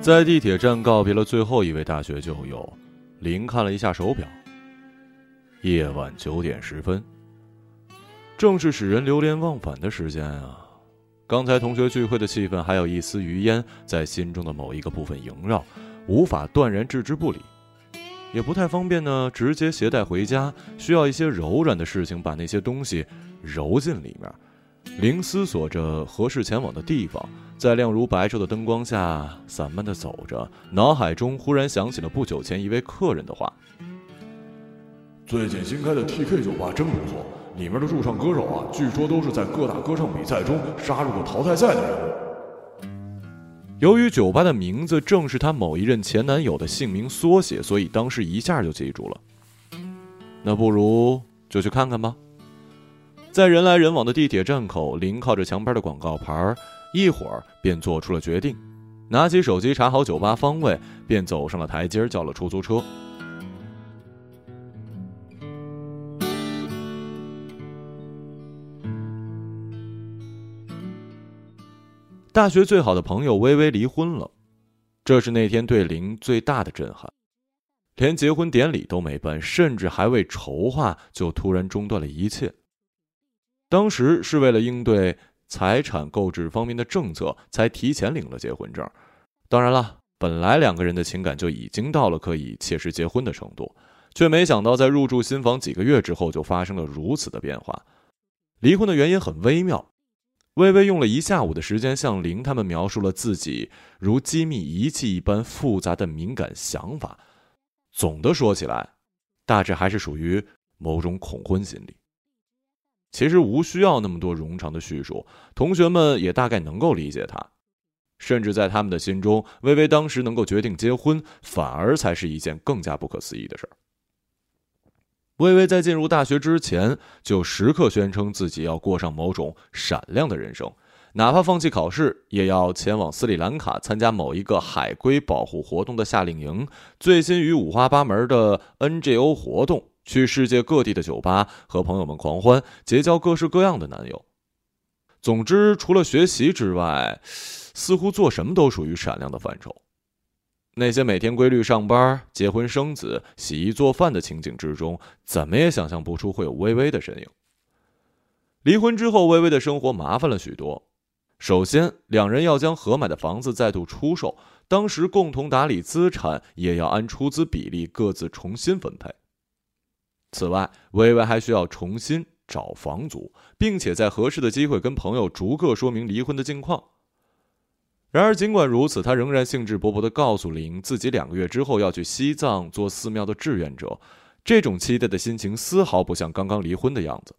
在地铁站告别了最后一位大学旧友，林看了一下手表。夜晚九点十分，正是使人流连忘返的时间啊！刚才同学聚会的气氛还有一丝余烟在心中的某一个部分萦绕，无法断然置之不理，也不太方便呢，直接携带回家，需要一些柔软的事情把那些东西揉进里面。林思索着合适前往的地方，在亮如白昼的灯光下散漫地走着，脑海中忽然想起了不久前一位客人的话：“最近新开的 TK 酒吧真不错，里面的驻唱歌手啊，据说都是在各大歌唱比赛中杀入过淘汰赛的人物。”由于酒吧的名字正是她某一任前男友的姓名缩写，所以当时一下就记住了。那不如就去看看吧。在人来人往的地铁站口，临靠着墙边的广告牌，一会儿便做出了决定，拿起手机查好酒吧方位，便走上了台阶，叫了出租车。大学最好的朋友微微离婚了，这是那天对林最大的震撼，连结婚典礼都没办，甚至还未筹划，就突然中断了一切。当时是为了应对财产购置方面的政策，才提前领了结婚证。当然了，本来两个人的情感就已经到了可以切实结婚的程度，却没想到在入住新房几个月之后就发生了如此的变化。离婚的原因很微妙，微微用了一下午的时间向林他们描述了自己如机密仪器一般复杂的敏感想法。总的说起来，大致还是属于某种恐婚心理。其实无需要那么多冗长的叙述，同学们也大概能够理解他。甚至在他们的心中，微微当时能够决定结婚，反而才是一件更加不可思议的事儿。微微在进入大学之前，就时刻宣称自己要过上某种闪亮的人生，哪怕放弃考试，也要前往斯里兰卡参加某一个海龟保护活动的夏令营，醉心于五花八门的 NGO 活动。去世界各地的酒吧和朋友们狂欢，结交各式各样的男友。总之，除了学习之外，似乎做什么都属于闪亮的范畴。那些每天规律上班、结婚生子、洗衣做饭的情景之中，怎么也想象不出会有微微的身影。离婚之后，微微的生活麻烦了许多。首先，两人要将合买的房子再度出售，当时共同打理资产也要按出资比例各自重新分配。此外，微微还需要重新找房租，并且在合适的机会跟朋友逐个说明离婚的近况。然而，尽管如此，他仍然兴致勃勃地告诉林，自己两个月之后要去西藏做寺庙的志愿者。这种期待的心情丝毫不像刚刚离婚的样子。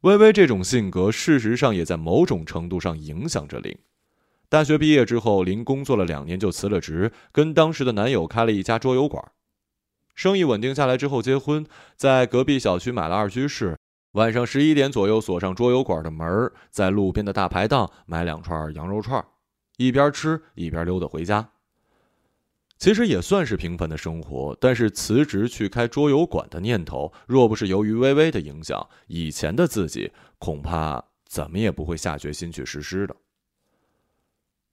微微这种性格，事实上也在某种程度上影响着林。大学毕业之后，林工作了两年就辞了职，跟当时的男友开了一家桌游馆。生意稳定下来之后，结婚，在隔壁小区买了二居室。晚上十一点左右锁上桌游馆的门，在路边的大排档买两串羊肉串，一边吃一边溜达回家。其实也算是平凡的生活，但是辞职去开桌游馆的念头，若不是由于微微的影响，以前的自己恐怕怎么也不会下决心去实施的。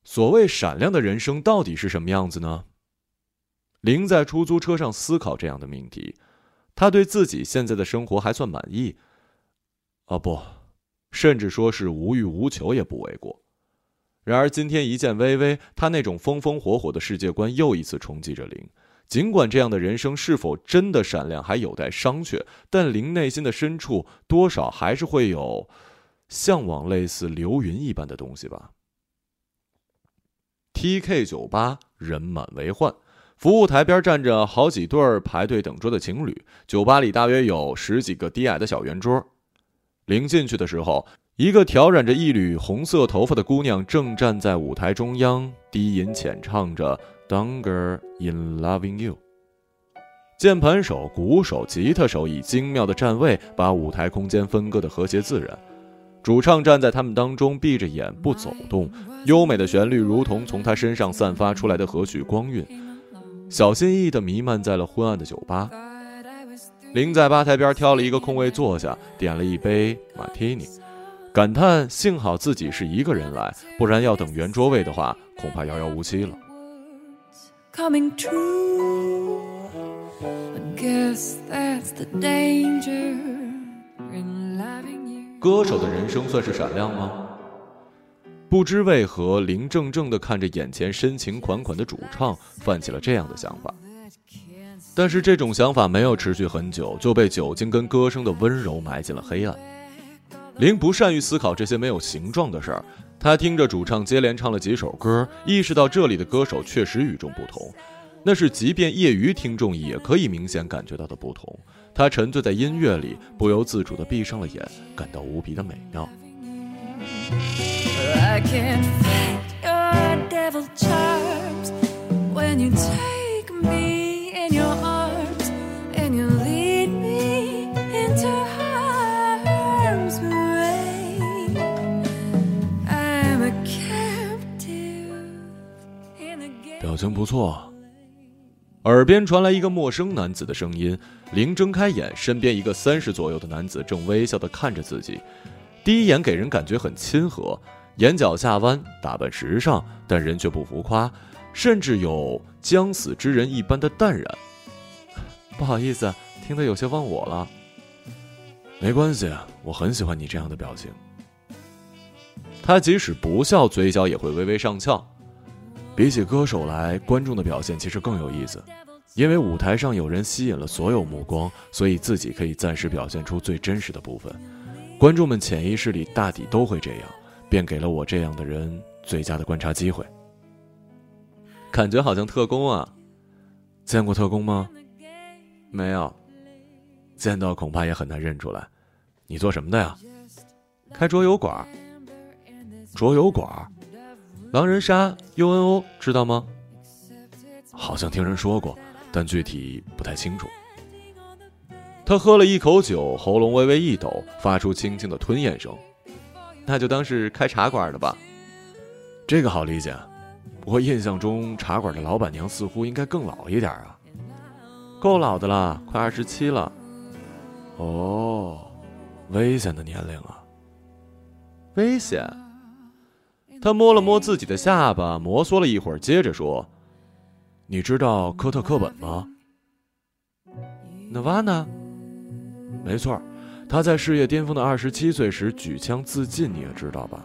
所谓闪亮的人生，到底是什么样子呢？林在出租车上思考这样的命题，他对自己现在的生活还算满意，啊不，甚至说是无欲无求也不为过。然而今天一见微微，他那种风风火火的世界观又一次冲击着林。尽管这样的人生是否真的闪亮还有待商榷，但林内心的深处多少还是会有向往类似流云一般的东西吧。T.K 酒吧人满为患。服务台边站着好几对排队等桌的情侣，酒吧里大约有十几个低矮的小圆桌。临进去的时候，一个挑染着一缕红色头发的姑娘正站在舞台中央，低吟浅唱着《Donger in Loving You》。键盘手、鼓手、吉他手以精妙的站位，把舞台空间分割的和谐自然。主唱站在他们当中，闭着眼不走动，优美的旋律如同从他身上散发出来的和煦光晕。小心翼翼地弥漫在了昏暗的酒吧。林在吧台边挑了一个空位坐下，点了一杯马提尼，感叹幸好自己是一个人来，不然要等圆桌位的话，恐怕遥遥无期了。歌手的人生算是闪亮吗？不知为何，林怔怔地看着眼前深情款款的主唱，泛起了这样的想法。但是这种想法没有持续很久，就被酒精跟歌声的温柔埋进了黑暗。林不善于思考这些没有形状的事儿，他听着主唱接连唱了几首歌，意识到这里的歌手确实与众不同，那是即便业余听众也可以明显感觉到的不同。他沉醉在音乐里，不由自主地闭上了眼，感到无比的美妙。表情不错。耳边传来一个陌生男子的声音，林睁开眼，身边一个三十左右的男子正微笑地看着自己。第一眼给人感觉很亲和，眼角下弯，打扮时尚，但人却不浮夸，甚至有将死之人一般的淡然。不好意思，听得有些忘我了。没关系，我很喜欢你这样的表情。他即使不笑，嘴角也会微微上翘。比起歌手来，观众的表现其实更有意思，因为舞台上有人吸引了所有目光，所以自己可以暂时表现出最真实的部分。观众们潜意识里大抵都会这样，便给了我这样的人最佳的观察机会。感觉好像特工啊，见过特工吗？没有，见到恐怕也很难认出来。你做什么的呀？开桌游馆。桌游馆，狼人杀 UNO 知道吗？好像听人说过，但具体不太清楚。他喝了一口酒，喉咙微微一抖，发出轻轻的吞咽声。那就当是开茶馆的吧。这个好理解。我印象中茶馆的老板娘似乎应该更老一点啊。够老的了，快二十七了。哦，危险的年龄啊。危险。他摸了摸自己的下巴，摩挲了一会儿，接着说：“你知道科特·科本吗？”那瓦呢？没错，他在事业巅峰的二十七岁时举枪自尽，你也知道吧？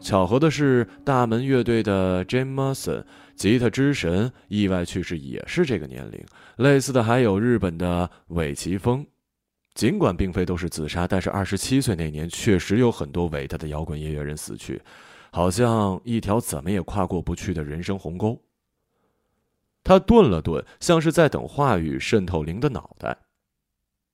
巧合的是，大门乐队的 Jim Morrison，吉他之神，意外去世也是这个年龄。类似的还有日本的尾崎峰，尽管并非都是自杀，但是二十七岁那年确实有很多伟大的摇滚音乐人死去，好像一条怎么也跨过不去的人生鸿沟。他顿了顿，像是在等话语渗透灵的脑袋。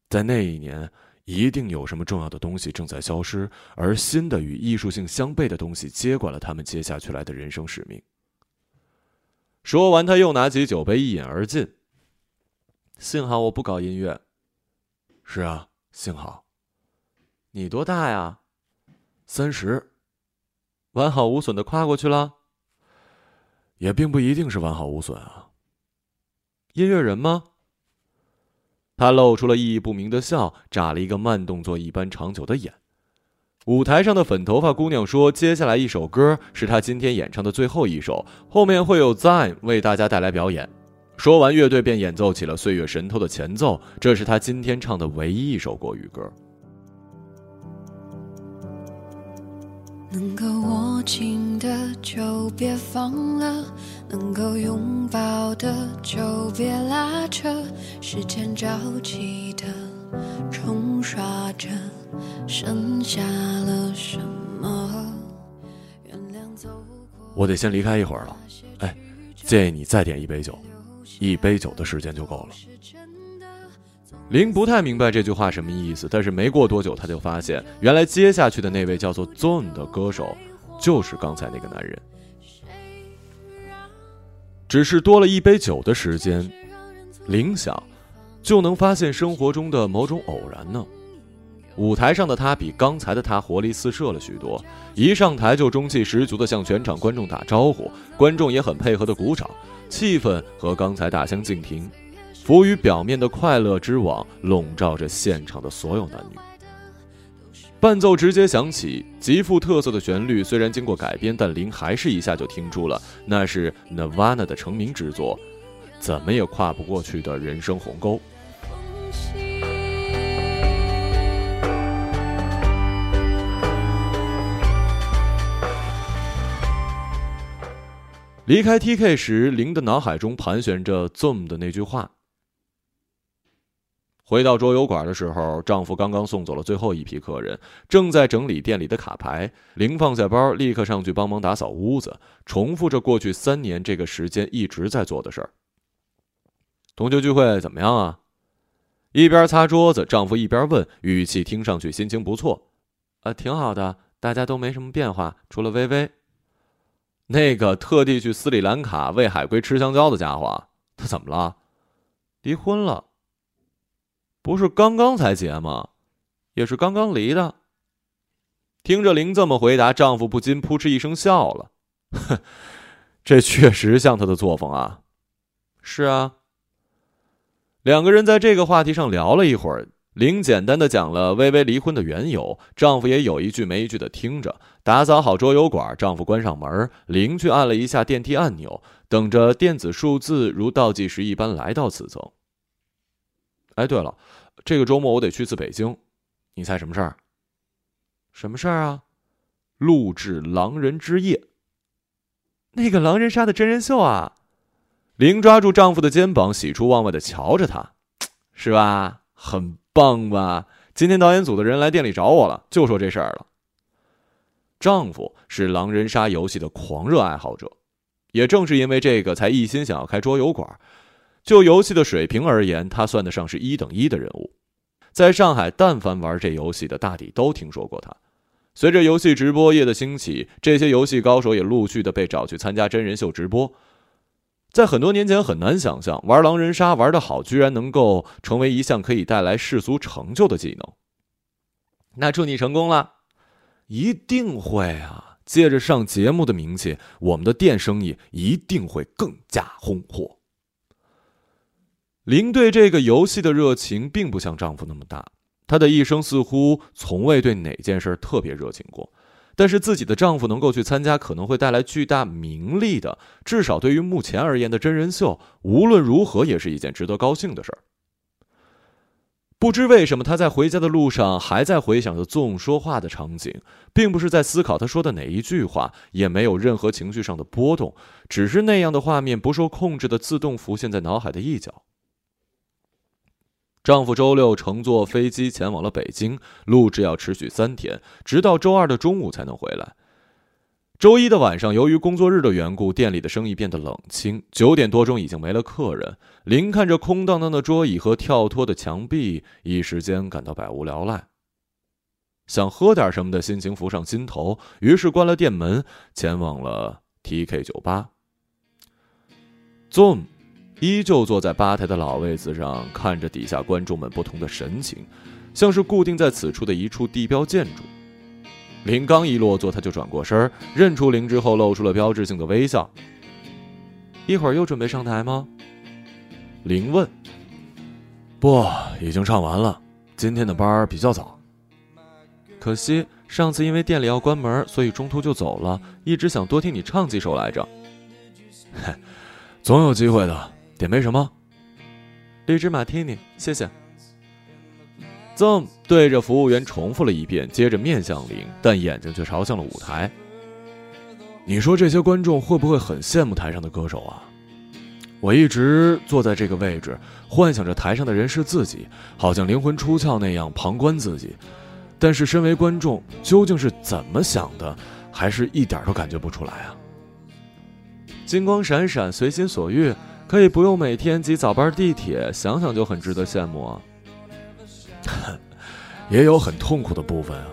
在那一年，一定有什么重要的东西正在消失，而新的与艺术性相悖的东西接管了他们接下去来的人生使命。说完，他又拿起酒杯一饮而尽。幸好我不搞音乐。是啊，幸好。你多大呀？三十。完好无损的跨过去了。也并不一定是完好无损啊。音乐人吗？他露出了意义不明的笑，眨了一个慢动作一般长久的眼。舞台上的粉头发姑娘说：“接下来一首歌是她今天演唱的最后一首，后面会有 Zine 为大家带来表演。”说完，乐队便演奏起了《岁月神偷》的前奏，这是她今天唱的唯一一首国语歌。能够握紧的就别放了，能够拥抱的就别拉扯，时间着急的冲刷着，剩下了什么？原谅走。我得先离开一会儿了，哎，建议你再点一杯酒，一杯酒的时间就够了。林不太明白这句话什么意思，但是没过多久，他就发现，原来接下去的那位叫做 Zone 的歌手，就是刚才那个男人。只是多了一杯酒的时间，林想，就能发现生活中的某种偶然呢。舞台上的他比刚才的他活力四射了许多，一上台就中气十足的向全场观众打招呼，观众也很配合的鼓掌，气氛和刚才大相径庭。浮于表面的快乐之网笼罩着现场的所有男女。伴奏直接响起，极富特色的旋律虽然经过改编，但林还是一下就听出了那是 Nirvana 的成名之作，怎么也跨不过去的人生鸿沟。离开 TK 时，林的脑海中盘旋着 Zoom 的那句话。回到桌游馆的时候，丈夫刚刚送走了最后一批客人，正在整理店里的卡牌。林放下包，立刻上去帮忙打扫屋子，重复着过去三年这个时间一直在做的事儿。同学聚会怎么样啊？一边擦桌子，丈夫一边问，语气听上去心情不错。啊，挺好的，大家都没什么变化，除了微微。那个特地去斯里兰卡喂海龟吃香蕉的家伙，他怎么了？离婚了？不是刚刚才结吗？也是刚刚离的。听着林这么回答，丈夫不禁扑哧一声笑了。哼，这确实像他的作风啊。是啊。两个人在这个话题上聊了一会儿。林简单的讲了微微离婚的缘由，丈夫也有一句没一句的听着。打扫好桌游馆，丈夫关上门，林去按了一下电梯按钮，等着电子数字如倒计时一般来到此层。哎，对了，这个周末我得去次北京，你猜什么事儿？什么事儿啊？录制《狼人之夜》，那个狼人杀的真人秀啊！林抓住丈夫的肩膀，喜出望外的瞧着他，是吧？很。棒吧！今天导演组的人来店里找我了，就说这事儿了。丈夫是狼人杀游戏的狂热爱好者，也正是因为这个，才一心想要开桌游馆。就游戏的水平而言，他算得上是一等一的人物。在上海，但凡玩这游戏的，大抵都听说过他。随着游戏直播业的兴起，这些游戏高手也陆续的被找去参加真人秀直播。在很多年前，很难想象玩狼人杀玩得好，居然能够成为一项可以带来世俗成就的技能。那祝你成功了，一定会啊！借着上节目的名气，我们的店生意一定会更加红火。林对这个游戏的热情并不像丈夫那么大，她的一生似乎从未对哪件事特别热情过。但是自己的丈夫能够去参加可能会带来巨大名利的，至少对于目前而言的真人秀，无论如何也是一件值得高兴的事儿。不知为什么，他在回家的路上还在回想着纵说话的场景，并不是在思考他说的哪一句话，也没有任何情绪上的波动，只是那样的画面不受控制的自动浮现在脑海的一角。丈夫周六乘坐飞机前往了北京，录制要持续三天，直到周二的中午才能回来。周一的晚上，由于工作日的缘故，店里的生意变得冷清。九点多钟已经没了客人。林看着空荡荡的桌椅和跳脱的墙壁，一时间感到百无聊赖，想喝点什么的心情浮上心头，于是关了店门，前往了 TK 酒吧。Zoom。依旧坐在吧台的老位子上，看着底下观众们不同的神情，像是固定在此处的一处地标建筑。林刚一落座，他就转过身，认出林之后，露出了标志性的微笑。一会儿又准备上台吗？林问。不，已经唱完了。今天的班比较早。可惜上次因为店里要关门，所以中途就走了。一直想多听你唱几首来着。嘿，总有机会的。点杯什么？荔枝马提尼，谢谢。曾对着服务员重复了一遍，接着面向林，但眼睛却朝向了舞台。你说这些观众会不会很羡慕台上的歌手啊？我一直坐在这个位置，幻想着台上的人是自己，好像灵魂出窍那样旁观自己。但是身为观众，究竟是怎么想的，还是一点都感觉不出来啊？金光闪闪，随心所欲。可以不用每天挤早班地铁，想想就很值得羡慕啊。也有很痛苦的部分啊。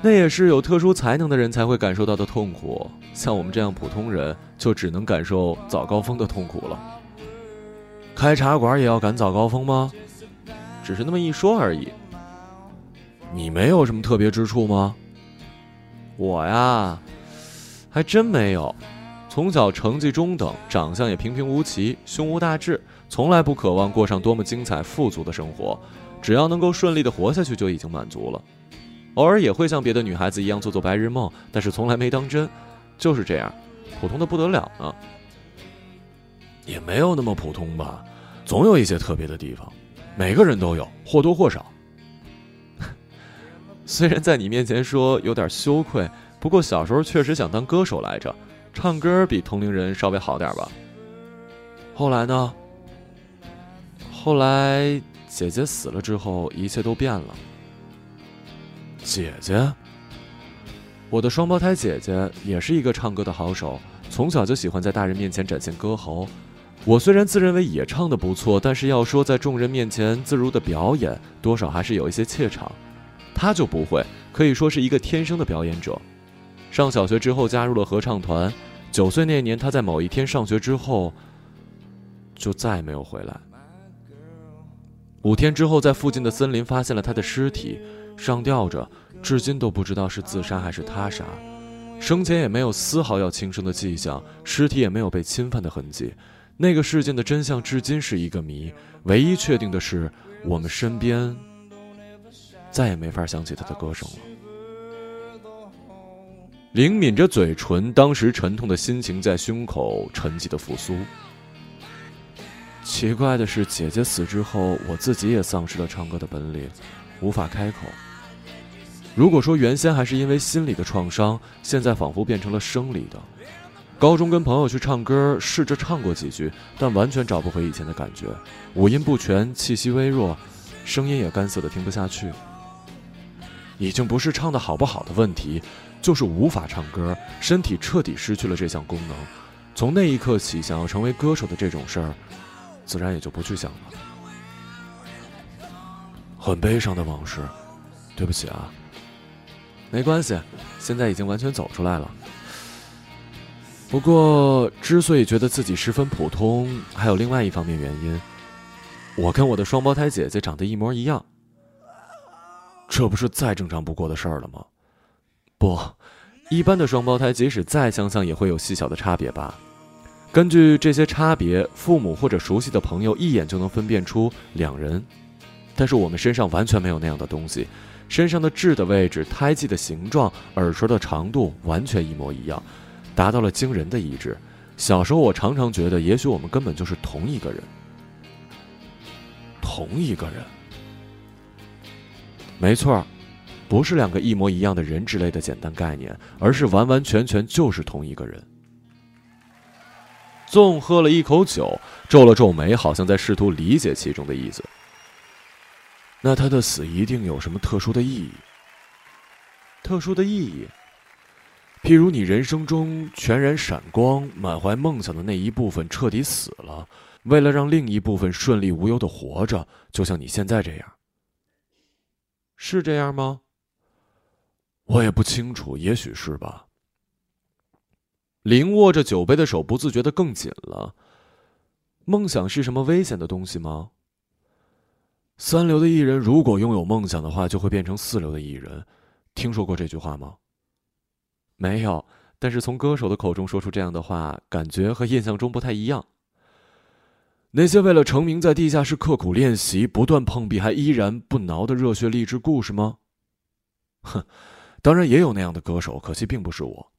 那也是有特殊才能的人才会感受到的痛苦，像我们这样普通人，就只能感受早高峰的痛苦了。开茶馆也要赶早高峰吗？只是那么一说而已。你没有什么特别之处吗？我呀，还真没有。从小成绩中等，长相也平平无奇，胸无大志，从来不渴望过上多么精彩富足的生活，只要能够顺利的活下去就已经满足了。偶尔也会像别的女孩子一样做做白日梦，但是从来没当真，就是这样，普通的不得了呢。也没有那么普通吧，总有一些特别的地方，每个人都有，或多或少。虽然在你面前说有点羞愧，不过小时候确实想当歌手来着，唱歌比同龄人稍微好点吧。后来呢？后来姐姐死了之后，一切都变了。姐姐，我的双胞胎姐姐也是一个唱歌的好手，从小就喜欢在大人面前展现歌喉。我虽然自认为也唱得不错，但是要说在众人面前自如的表演，多少还是有一些怯场。她就不会，可以说是一个天生的表演者。上小学之后加入了合唱团，九岁那年，他在某一天上学之后，就再也没有回来。五天之后，在附近的森林发现了他的尸体，上吊着，至今都不知道是自杀还是他杀。生前也没有丝毫要轻生的迹象，尸体也没有被侵犯的痕迹。那个事件的真相至今是一个谜。唯一确定的是，我们身边再也没法想起他的歌声了。灵抿着嘴唇，当时沉痛的心情在胸口沉寂的复苏。奇怪的是，姐姐死之后，我自己也丧失了唱歌的本领，无法开口。如果说原先还是因为心理的创伤，现在仿佛变成了生理的。高中跟朋友去唱歌，试着唱过几句，但完全找不回以前的感觉，五音不全，气息微弱，声音也干涩的听不下去。已经不是唱的好不好的问题，就是无法唱歌，身体彻底失去了这项功能。从那一刻起，想要成为歌手的这种事儿，自然也就不去想了。很悲伤的往事，对不起啊。没关系，现在已经完全走出来了。不过，之所以觉得自己十分普通，还有另外一方面原因。我跟我的双胞胎姐姐长得一模一样，这不是再正常不过的事儿了吗？不，一般的双胞胎即使再相像，也会有细小的差别吧。根据这些差别，父母或者熟悉的朋友一眼就能分辨出两人。但是我们身上完全没有那样的东西，身上的痣的位置、胎记的形状、耳垂的长度完全一模一样。达到了惊人的一致。小时候，我常常觉得，也许我们根本就是同一个人。同一个人，没错，不是两个一模一样的人之类的简单概念，而是完完全全就是同一个人。纵喝了一口酒，皱了皱眉，好像在试图理解其中的意思。那他的死一定有什么特殊的意义？特殊的意义？譬如你人生中全然闪光、满怀梦想的那一部分彻底死了，为了让另一部分顺利无忧的活着，就像你现在这样，是这样吗？我也不清楚，也许是吧。林握着酒杯的手不自觉的更紧了。梦想是什么危险的东西吗？三流的艺人如果拥有梦想的话，就会变成四流的艺人。听说过这句话吗？没有，但是从歌手的口中说出这样的话，感觉和印象中不太一样。那些为了成名在地下室刻苦练习、不断碰壁还依然不挠的热血励志故事吗？哼，当然也有那样的歌手，可惜并不是我。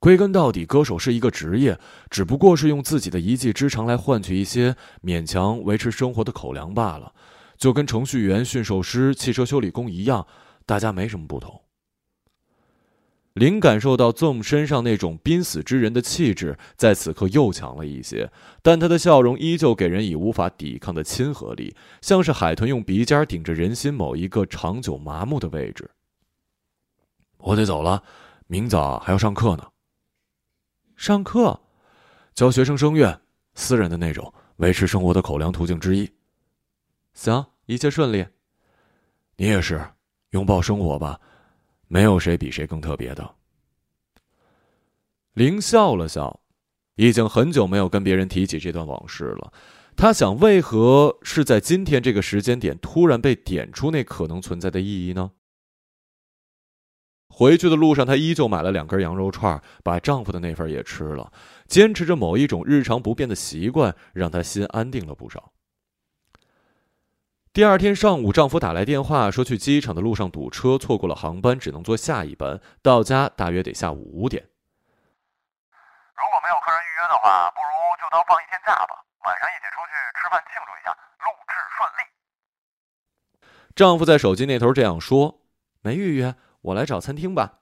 归根到底，歌手是一个职业，只不过是用自己的一技之长来换取一些勉强维持生活的口粮罢了，就跟程序员、驯兽师、汽车修理工一样，大家没什么不同。林感受到 Zoom 身上那种濒死之人的气质，在此刻又强了一些，但他的笑容依旧给人以无法抵抗的亲和力，像是海豚用鼻尖顶着人心某一个长久麻木的位置。我得走了，明早还要上课呢。上课，教学生声乐，私人的那种，维持生活的口粮途径之一。行，一切顺利。你也是，拥抱生活吧。没有谁比谁更特别的。林笑了笑，已经很久没有跟别人提起这段往事了。他想，为何是在今天这个时间点突然被点出那可能存在的意义呢？回去的路上，她依旧买了两根羊肉串，把丈夫的那份也吃了，坚持着某一种日常不变的习惯，让她心安定了不少。第二天上午，丈夫打来电话说去机场的路上堵车，错过了航班，只能坐下一班，到家大约得下午五点。如果没有客人预约的话，不如就当放一天假吧，晚上一起出去吃饭庆祝一下，录制顺利。丈夫在手机那头这样说：“没预约，我来找餐厅吧。”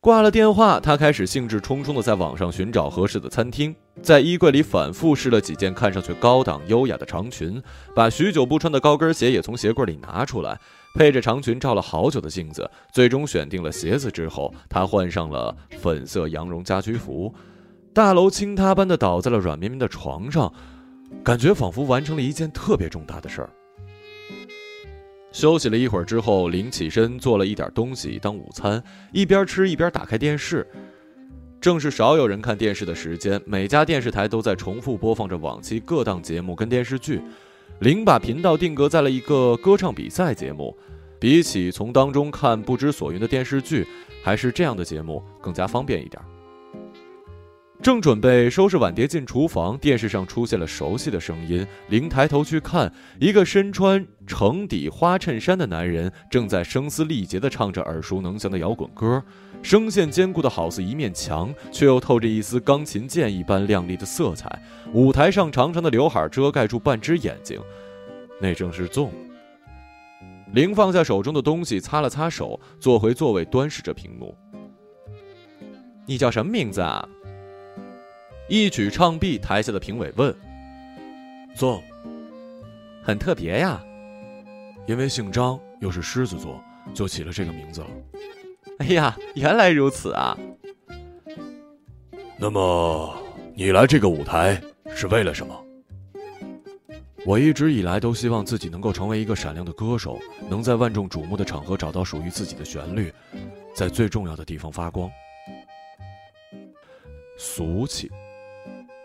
挂了电话，她开始兴致冲冲地在网上寻找合适的餐厅，在衣柜里反复试了几件看上去高档优雅的长裙，把许久不穿的高跟鞋也从鞋柜里拿出来，配着长裙照了好久的镜子，最终选定了鞋子之后，她换上了粉色羊绒家居服，大楼倾塌般的倒在了软绵绵的床上，感觉仿佛完成了一件特别重大的事儿。休息了一会儿之后，林起身做了一点东西当午餐，一边吃一边打开电视。正是少有人看电视的时间，每家电视台都在重复播放着往期各档节目跟电视剧。林把频道定格在了一个歌唱比赛节目，比起从当中看不知所云的电视剧，还是这样的节目更加方便一点。正准备收拾碗碟进厨房，电视上出现了熟悉的声音。林抬头去看，一个身穿橙底花衬衫的男人正在声嘶力竭地唱着耳熟能详的摇滚歌，声线坚固的好似一面墙，却又透着一丝钢琴键一般亮丽的色彩。舞台上长长的刘海遮盖住半只眼睛，那正是纵。林放下手中的东西，擦了擦手，坐回座位，端视着屏幕。你叫什么名字啊？一曲唱毕，台下的评委问：“纵，很特别呀，因为姓张，又是狮子座，就起了这个名字了。”哎呀，原来如此啊！那么你来这个舞台是为了什么？我一直以来都希望自己能够成为一个闪亮的歌手，能在万众瞩目的场合找到属于自己的旋律，在最重要的地方发光。俗气。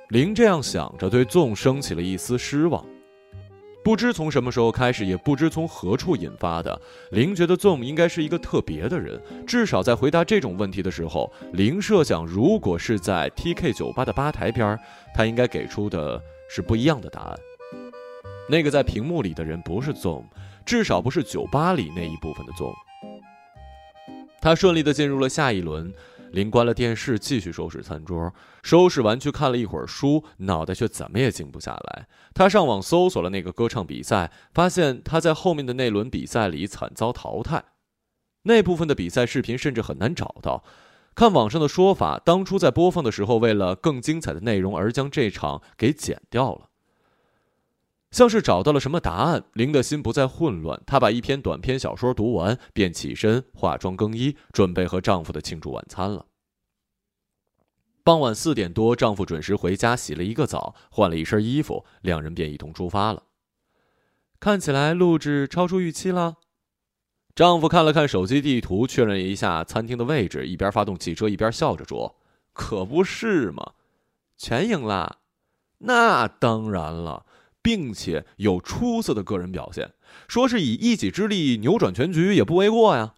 林这样想着，对纵升起了一丝失望。不知从什么时候开始，也不知从何处引发的，林觉得纵应该是一个特别的人。至少在回答这种问题的时候，林设想，如果是在 TK 酒吧的吧台边，他应该给出的是不一样的答案。那个在屏幕里的人不是纵，至少不是酒吧里那一部分的纵。他顺利的进入了下一轮。林关了电视，继续收拾餐桌。收拾完去看了一会儿书，脑袋却怎么也静不下来。他上网搜索了那个歌唱比赛，发现他在后面的那轮比赛里惨遭淘汰。那部分的比赛视频甚至很难找到。看网上的说法，当初在播放的时候，为了更精彩的内容而将这场给剪掉了。像是找到了什么答案，林的心不再混乱。她把一篇短篇小说读完，便起身化妆更衣，准备和丈夫的庆祝晚餐了。傍晚四点多，丈夫准时回家，洗了一个澡，换了一身衣服，两人便一同出发了。看起来录制超出预期了。丈夫看了看手机地图，确认一下餐厅的位置，一边发动汽车，一边笑着说：“可不是嘛，全赢了。那当然了。”并且有出色的个人表现，说是以一己之力扭转全局也不为过呀！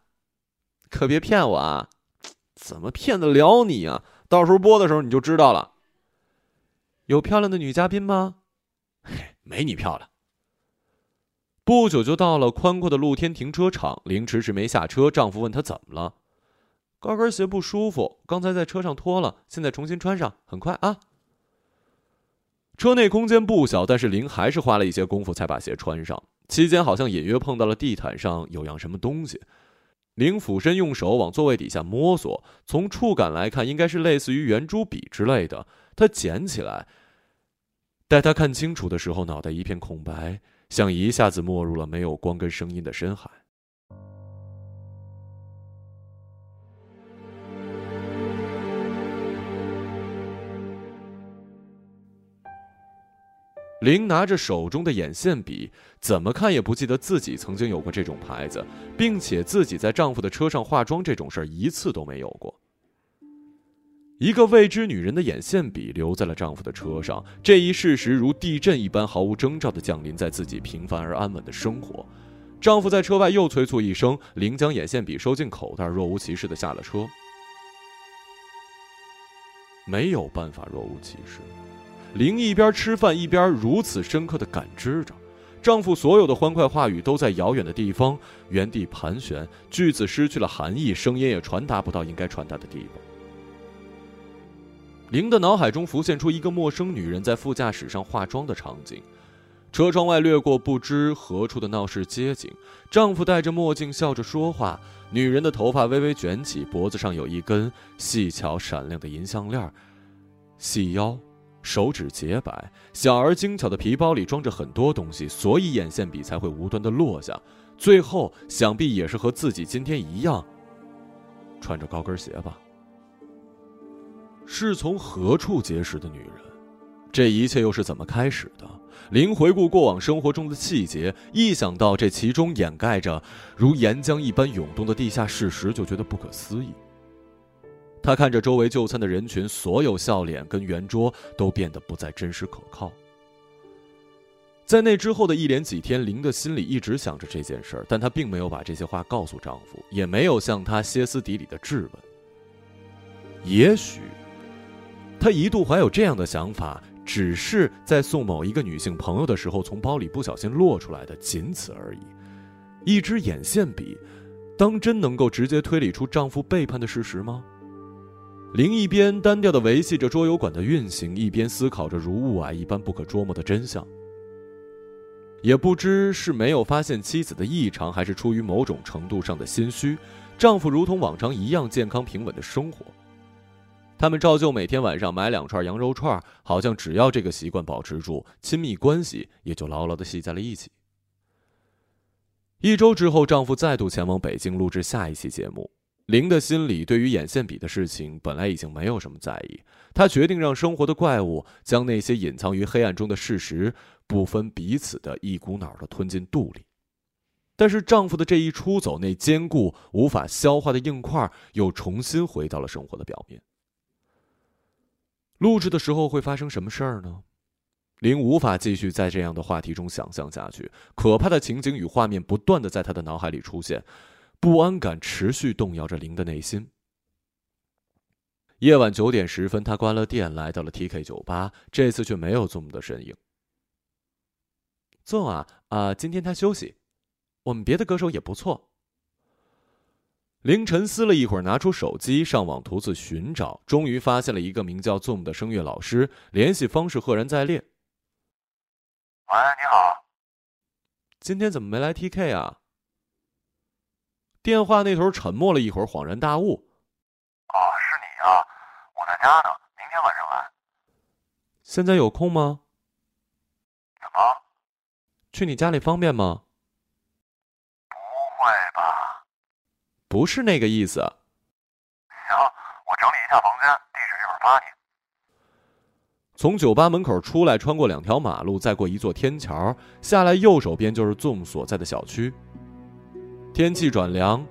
可别骗我啊！怎么骗得了你啊？到时候播的时候你就知道了。有漂亮的女嘉宾吗？嘿，没你漂亮。不久就到了宽阔的露天停车场，林迟迟没下车，丈夫问她怎么了？高跟鞋不舒服，刚才在车上脱了，现在重新穿上，很快啊。车内空间不小，但是林还是花了一些功夫才把鞋穿上。期间好像隐约碰到了地毯上有样什么东西，林俯身用手往座位底下摸索，从触感来看，应该是类似于圆珠笔之类的。他捡起来，待他看清楚的时候，脑袋一片空白，像一下子没入了没有光跟声音的深海。林拿着手中的眼线笔，怎么看也不记得自己曾经有过这种牌子，并且自己在丈夫的车上化妆这种事儿一次都没有过。一个未知女人的眼线笔留在了丈夫的车上，这一事实如地震一般毫无征兆地降临在自己平凡而安稳的生活。丈夫在车外又催促一声，林将眼线笔收进口袋，若无其事的下了车。没有办法若无其事，林一边吃饭一边如此深刻的感知着，丈夫所有的欢快话语都在遥远的地方原地盘旋，句子失去了含义，声音也传达不到应该传达的地方。林的脑海中浮现出一个陌生女人在副驾驶上化妆的场景，车窗外掠过不知何处的闹市街景，丈夫戴着墨镜笑着说话，女人的头发微微卷起，脖子上有一根细巧闪亮的银项链，细腰，手指洁白，小而精巧的皮包里装着很多东西，所以眼线笔才会无端的落下，最后想必也是和自己今天一样，穿着高跟鞋吧。是从何处结识的女人？这一切又是怎么开始的？林回顾过往生活中的细节，一想到这其中掩盖着如岩浆一般涌动的地下事实，就觉得不可思议。他看着周围就餐的人群，所有笑脸跟圆桌都变得不再真实可靠。在那之后的一连几天，林的心里一直想着这件事儿，但她并没有把这些话告诉丈夫，也没有向他歇斯底里的质问。也许。她一度怀有这样的想法，只是在送某一个女性朋友的时候，从包里不小心落出来的，仅此而已。一支眼线笔，当真能够直接推理出丈夫背叛的事实吗？林一边单调的维系着桌游馆的运行，一边思考着如雾霭一般不可捉摸的真相。也不知是没有发现妻子的异常，还是出于某种程度上的心虚，丈夫如同往常一样健康平稳的生活。他们照旧每天晚上买两串羊肉串，好像只要这个习惯保持住，亲密关系也就牢牢的系在了一起。一周之后，丈夫再度前往北京录制下一期节目。林的心里对于眼线笔的事情本来已经没有什么在意，她决定让生活的怪物将那些隐藏于黑暗中的事实不分彼此的一股脑的吞进肚里。但是丈夫的这一出走，那坚固无法消化的硬块又重新回到了生活的表面。录制的时候会发生什么事儿呢？林无法继续在这样的话题中想象下去，可怕的情景与画面不断的在他的脑海里出现，不安感持续动摇着林的内心。夜晚九点十分，他关了店，来到了 TK 酒吧，这次却没有 Zoom 的身影。Zoom 啊啊，今天他休息，我们别的歌手也不错。凌晨思了一会儿，拿出手机上网图字寻找，终于发现了一个名叫 Zoom 的声乐老师，联系方式赫然在列。喂，你好。今天怎么没来 TK 啊？电话那头沉默了一会儿，恍然大悟。哦，是你啊，我在家呢，明天晚上来。现在有空吗？怎么？去你家里方便吗？不会吧？不是那个意思。行，我整理一下房间，地址一会儿发你。从酒吧门口出来，穿过两条马路，再过一座天桥，下来右手边就是 Zoom 所在的小区。天气转凉，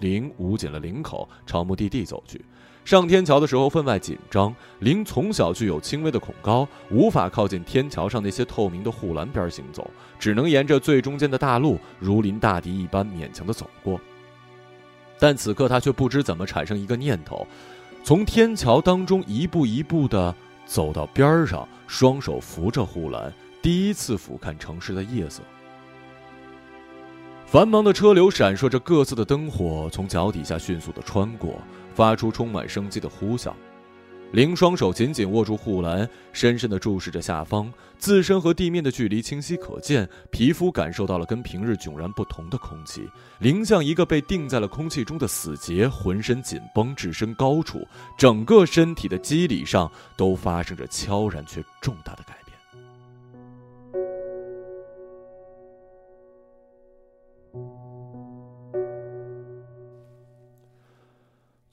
林捂紧了领口，朝目的地走去。上天桥的时候分外紧张，林从小具有轻微的恐高，无法靠近天桥上那些透明的护栏边行走，只能沿着最中间的大路，如临大敌一般勉强的走过。但此刻他却不知怎么产生一个念头，从天桥当中一步一步的走到边上，双手扶着护栏，第一次俯瞰城市的夜色。繁忙的车流闪烁着各自的灯火，从脚底下迅速的穿过，发出充满生机的呼啸。林双手紧紧握住护栏，深深地注视着下方，自身和地面的距离清晰可见，皮肤感受到了跟平日迥然不同的空气。林像一个被定在了空气中的死结，浑身紧绷，置身高处，整个身体的肌理上都发生着悄然却重大的改变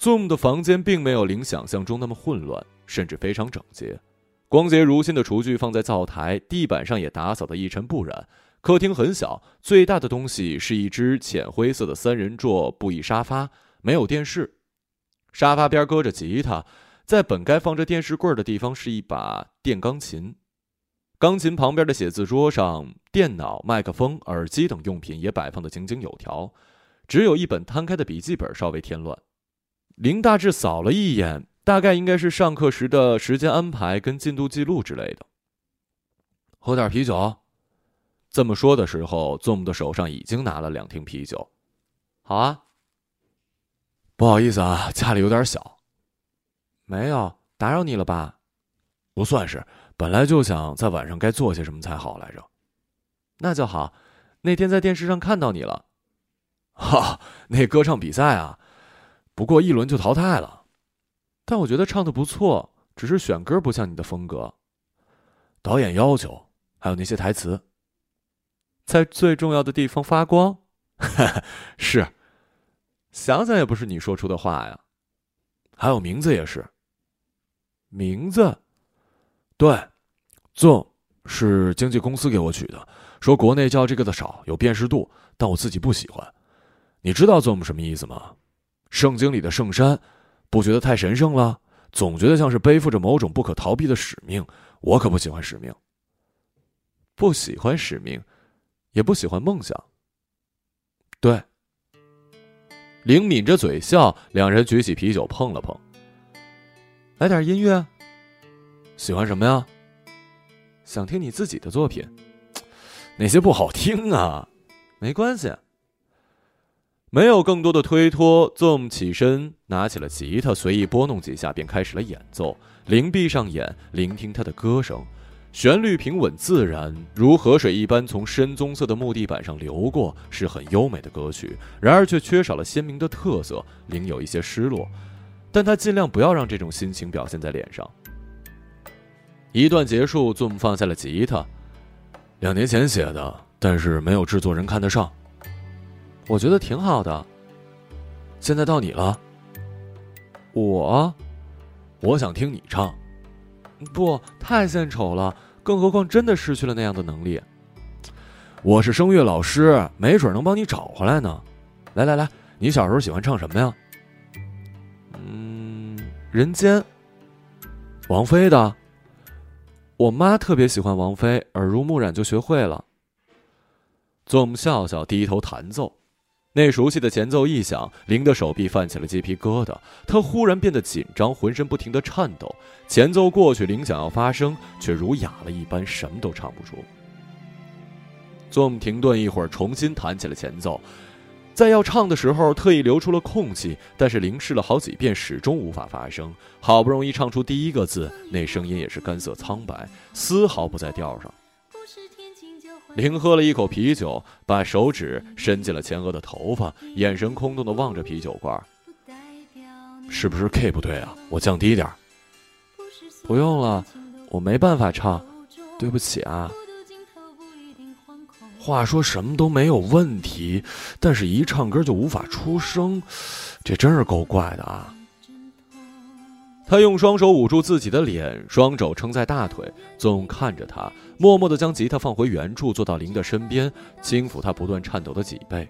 Zoom 的房间并没有林想象中那么混乱，甚至非常整洁。光洁如新的厨具放在灶台，地板上也打扫得一尘不染。客厅很小，最大的东西是一只浅灰色的三人座布艺沙发，没有电视。沙发边搁着吉他，在本该放着电视柜的地方是一把电钢琴。钢琴旁边的写字桌上，电脑、麦克风、耳机等用品也摆放得井井有条，只有一本摊开的笔记本稍微添乱。林大志扫了一眼，大概应该是上课时的时间安排跟进度记录之类的。喝点啤酒。这么说的时候，Zoom 的手上已经拿了两听啤酒。好啊。不好意思啊，家里有点小。没有打扰你了吧？不算是。本来就想在晚上该做些什么才好来着，那就好。那天在电视上看到你了，哈，那歌唱比赛啊，不过一轮就淘汰了。但我觉得唱的不错，只是选歌不像你的风格。导演要求，还有那些台词，在最重要的地方发光，是，想想也不是你说出的话呀。还有名字也是，名字。对，Zoom 是经纪公司给我取的，说国内叫这个的少，有辨识度，但我自己不喜欢。你知道 Zoom 什么意思吗？圣经里的圣山，不觉得太神圣了？总觉得像是背负着某种不可逃避的使命。我可不喜欢使命，不喜欢使命，也不喜欢梦想。对，灵抿着嘴笑，两人举起啤酒碰了碰，来点音乐。喜欢什么呀？想听你自己的作品，那些不好听啊。没关系，没有更多的推脱。Zoom 起身，拿起了吉他，随意拨弄几下，便开始了演奏。林闭上眼，聆听他的歌声，旋律平稳自然，如河水一般从深棕色的木地板上流过，是很优美的歌曲。然而却缺少了鲜明的特色，林有一些失落，但他尽量不要让这种心情表现在脸上。一段结束，Zoom 放下了吉他。两年前写的，但是没有制作人看得上。我觉得挺好的。现在到你了。我，我想听你唱。不，太献丑了。更何况真的失去了那样的能力。我是声乐老师，没准能帮你找回来呢。来来来，你小时候喜欢唱什么呀？嗯，人间。王菲的。我妈特别喜欢王菲，耳濡目染就学会了。总笑笑，低头弹奏，那熟悉的前奏一响，林的手臂泛起了鸡皮疙瘩，他忽然变得紧张，浑身不停的颤抖。前奏过去，林想要发声，却如哑了一般，什么都唱不出。Zoom 停顿一会儿，重新弹起了前奏。在要唱的时候，特意留出了空隙，但是林试了好几遍，始终无法发声。好不容易唱出第一个字，那声音也是干涩苍白，丝毫不在调上。林喝了一口啤酒，把手指伸进了前额的头发，眼神空洞的望着啤酒罐。是不是 K 不对啊？我降低点不用了，我没办法唱，对不起啊。话说什么都没有问题，但是一唱歌就无法出声，这真是够怪的啊！他用双手捂住自己的脸，双肘撑在大腿，总看着他，默默的将吉他放回原处，坐到林的身边，轻抚他不断颤抖的脊背。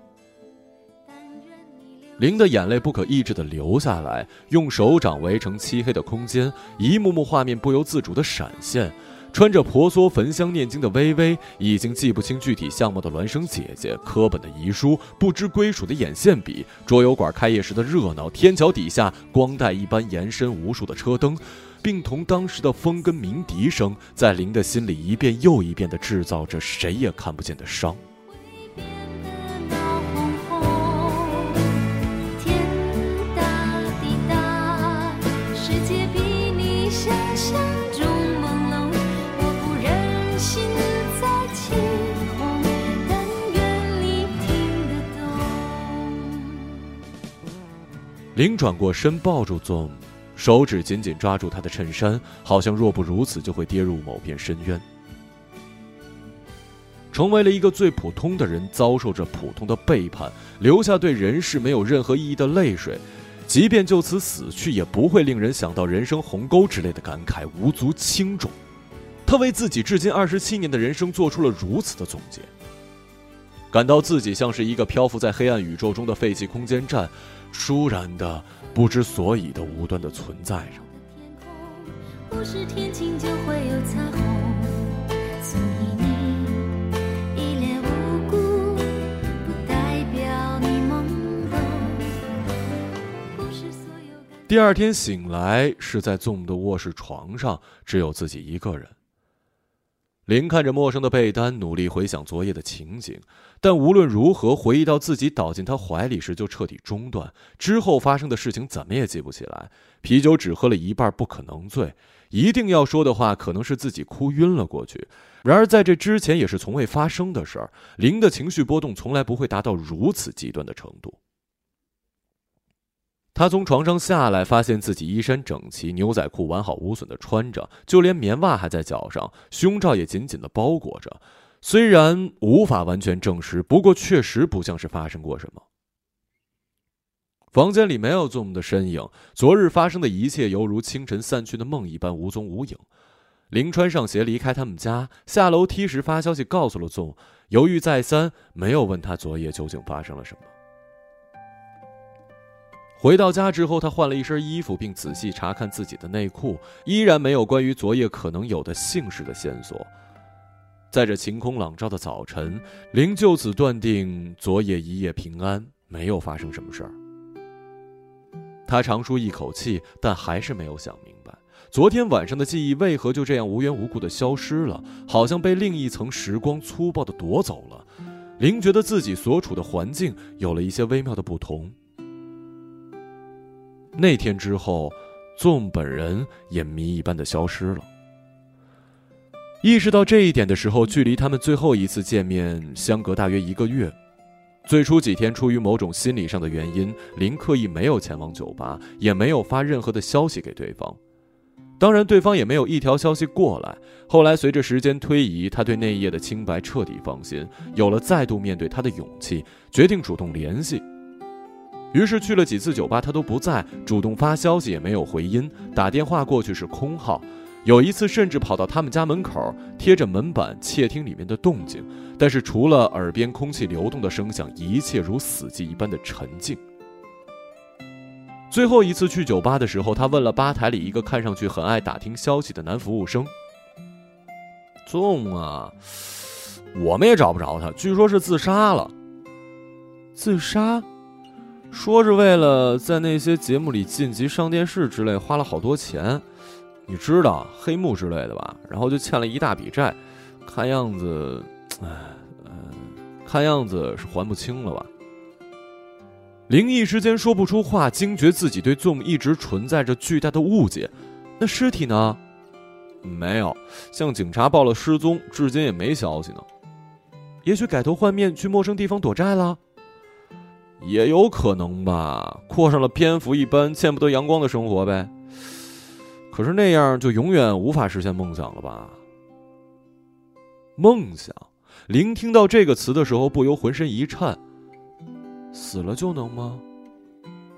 林的眼泪不可抑制的流下来，用手掌围成漆黑的空间，一幕幕画面不由自主的闪现。穿着婆娑焚香念经的微微，已经记不清具体相貌的孪生姐姐，科本的遗书，不知归属的眼线笔，桌游馆开业时的热闹，天桥底下光带一般延伸无数的车灯，并同当时的风跟鸣笛声，在林的心里一遍又一遍地制造着谁也看不见的伤。林转过身，抱住 Zoom，手指紧紧抓住他的衬衫，好像若不如此就会跌入某片深渊。成为了一个最普通的人，遭受着普通的背叛，留下对人世没有任何意义的泪水，即便就此死去，也不会令人想到人生鸿沟之类的感慨，无足轻重。他为自己至今二十七年的人生做出了如此的总结，感到自己像是一个漂浮在黑暗宇宙中的废弃空间站。倏然的、不知所以的、无端的存在着。不是天晴就会有彩虹所以你一脸无辜不代表你懵懂，第二天醒来，是在 Zoom 的卧室床上，只有自己一个人。林看着陌生的被单，努力回想昨夜的情景，但无论如何回忆到自己倒进他怀里时，就彻底中断。之后发生的事情怎么也记不起来。啤酒只喝了一半，不可能醉。一定要说的话，可能是自己哭晕了过去。然而在这之前，也是从未发生的事儿。林的情绪波动从来不会达到如此极端的程度。他从床上下来，发现自己衣衫整齐，牛仔裤完好无损的穿着，就连棉袜还在脚上，胸罩也紧紧的包裹着。虽然无法完全证实，不过确实不像是发生过什么。房间里没有宗的身影，昨日发生的一切犹如清晨散去的梦一般无踪无影。林穿上鞋离开他们家，下楼梯时发消息告诉了 Zoom，犹豫再三，没有问他昨夜究竟发生了什么。回到家之后，他换了一身衣服，并仔细查看自己的内裤，依然没有关于昨夜可能有的姓氏的线索。在这晴空朗照的早晨，林就此断定昨夜一夜平安，没有发生什么事儿。他长舒一口气，但还是没有想明白，昨天晚上的记忆为何就这样无缘无故的消失了，好像被另一层时光粗暴的夺走了。林觉得自己所处的环境有了一些微妙的不同。那天之后，纵本人也谜一般的消失了。意识到这一点的时候，距离他们最后一次见面相隔大约一个月。最初几天，出于某种心理上的原因，林刻意没有前往酒吧，也没有发任何的消息给对方。当然，对方也没有一条消息过来。后来，随着时间推移，他对那一夜的清白彻底放心，有了再度面对他的勇气，决定主动联系。于是去了几次酒吧，他都不在，主动发消息也没有回音，打电话过去是空号。有一次甚至跑到他们家门口，贴着门板窃听里面的动静，但是除了耳边空气流动的声响，一切如死寂一般的沉静。最后一次去酒吧的时候，他问了吧台里一个看上去很爱打听消息的男服务生：“纵啊，我们也找不着他，据说是自杀了。自杀？”说是为了在那些节目里晋级上电视之类，花了好多钱，你知道黑幕之类的吧？然后就欠了一大笔债，看样子，唉，呃，看样子是还不清了吧？灵一时间说不出话，惊觉自己对 Zoom 一直存在着巨大的误解。那尸体呢？没有，向警察报了失踪，至今也没消息呢。也许改头换面，去陌生地方躲债了。也有可能吧，过上了蝙蝠一般见不得阳光的生活呗。可是那样就永远无法实现梦想了吧？梦想，聆听到这个词的时候不由浑身一颤。死了就能吗？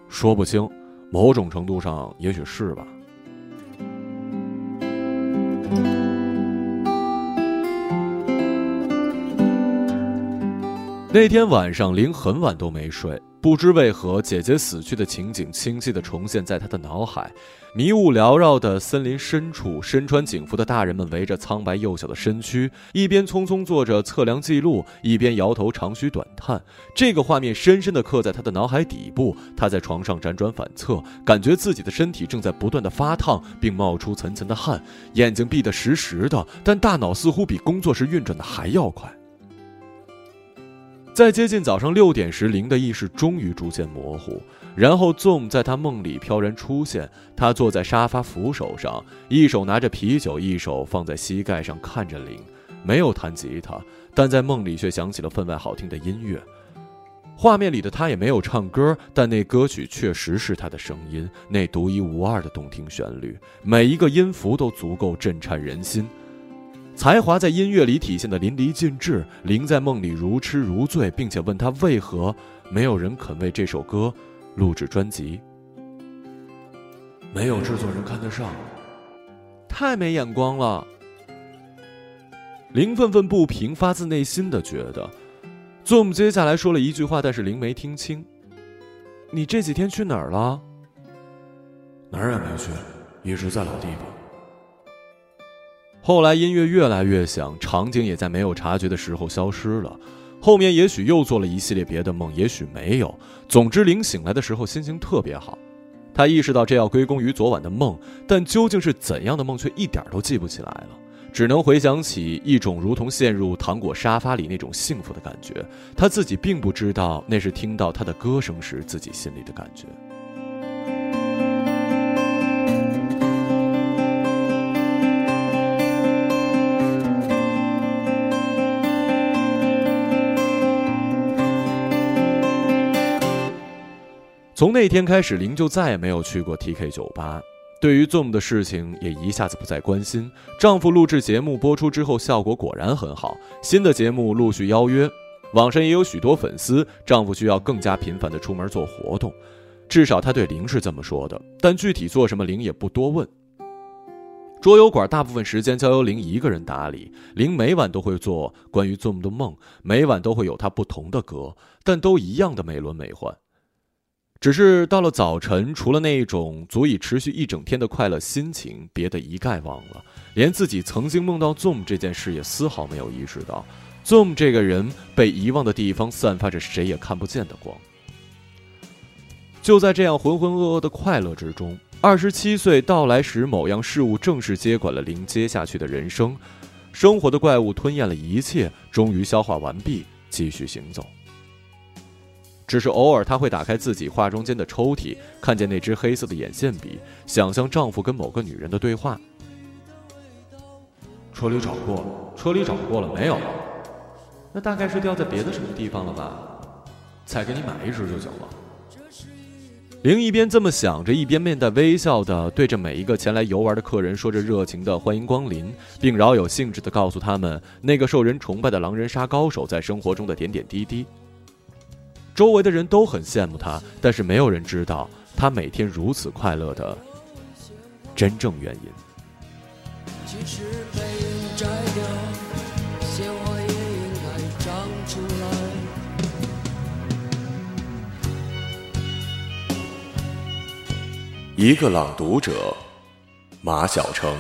说不清，某种程度上也许是吧。那天晚上，林很晚都没睡。不知为何，姐姐死去的情景清晰地重现在他的脑海。迷雾缭绕的森林深处，身穿警服的大人们围着苍白幼小的身躯，一边匆匆做着测量记录，一边摇头长吁短叹。这个画面深深地刻在他的脑海底部。他在床上辗转反侧，感觉自己的身体正在不断地发烫，并冒出层层的汗，眼睛闭得实实的，但大脑似乎比工作时运转的还要快。在接近早上六点时，灵的意识终于逐渐模糊，然后 Zoom 在他梦里飘然出现。他坐在沙发扶手上，一手拿着啤酒，一手放在膝盖上，看着灵，没有弹吉他，但在梦里却响起了分外好听的音乐。画面里的他也没有唱歌，但那歌曲确实是他的声音，那独一无二的动听旋律，每一个音符都足够震颤人心。才华在音乐里体现的淋漓尽致，林在梦里如痴如醉，并且问他为何没有人肯为这首歌录制专辑。没有制作人看得上，太没眼光了。林愤愤不平，发自内心的觉得，Zoom 接下来说了一句话，但是林没听清。你这几天去哪儿了？哪儿也没去，一直在老地方。后来音乐越来越响，场景也在没有察觉的时候消失了。后面也许又做了一系列别的梦，也许没有。总之，林醒来的时候心情特别好。他意识到这要归功于昨晚的梦，但究竟是怎样的梦，却一点都记不起来了，只能回想起一种如同陷入糖果沙发里那种幸福的感觉。他自己并不知道那是听到他的歌声时自己心里的感觉。从那天开始，林就再也没有去过 TK 酒吧。对于 Zoom 的事情，也一下子不再关心。丈夫录制节目播出之后，效果果然很好，新的节目陆续邀约，网上也有许多粉丝。丈夫需要更加频繁的出门做活动，至少他对林是这么说的。但具体做什么，林也不多问。桌游馆大部分时间交由林一个人打理，林每晚都会做关于 Zoom 的梦，每晚都会有他不同的歌，但都一样的美轮美奂。只是到了早晨，除了那一种足以持续一整天的快乐心情，别的一概忘了，连自己曾经梦到 Zoom 这件事也丝毫没有意识到。Zoom 这个人被遗忘的地方，散发着谁也看不见的光。就在这样浑浑噩噩的快乐之中，二十七岁到来时，某样事物正式接管了林接下去的人生。生活的怪物吞咽了一切，终于消化完毕，继续行走。只是偶尔，她会打开自己化妆间的抽屉，看见那支黑色的眼线笔，想象丈夫跟某个女人的对话。车里找过，车里找过了，没有。那大概是掉在别的什么地方了吧？再给你买一支就行了。玲一边这么想着，一边面带微笑的对着每一个前来游玩的客人说着热情的欢迎光临，并饶有兴致的告诉他们那个受人崇拜的狼人杀高手在生活中的点点滴滴。周围的人都很羡慕他，但是没有人知道他每天如此快乐的真正原因。一个朗读者，马晓成。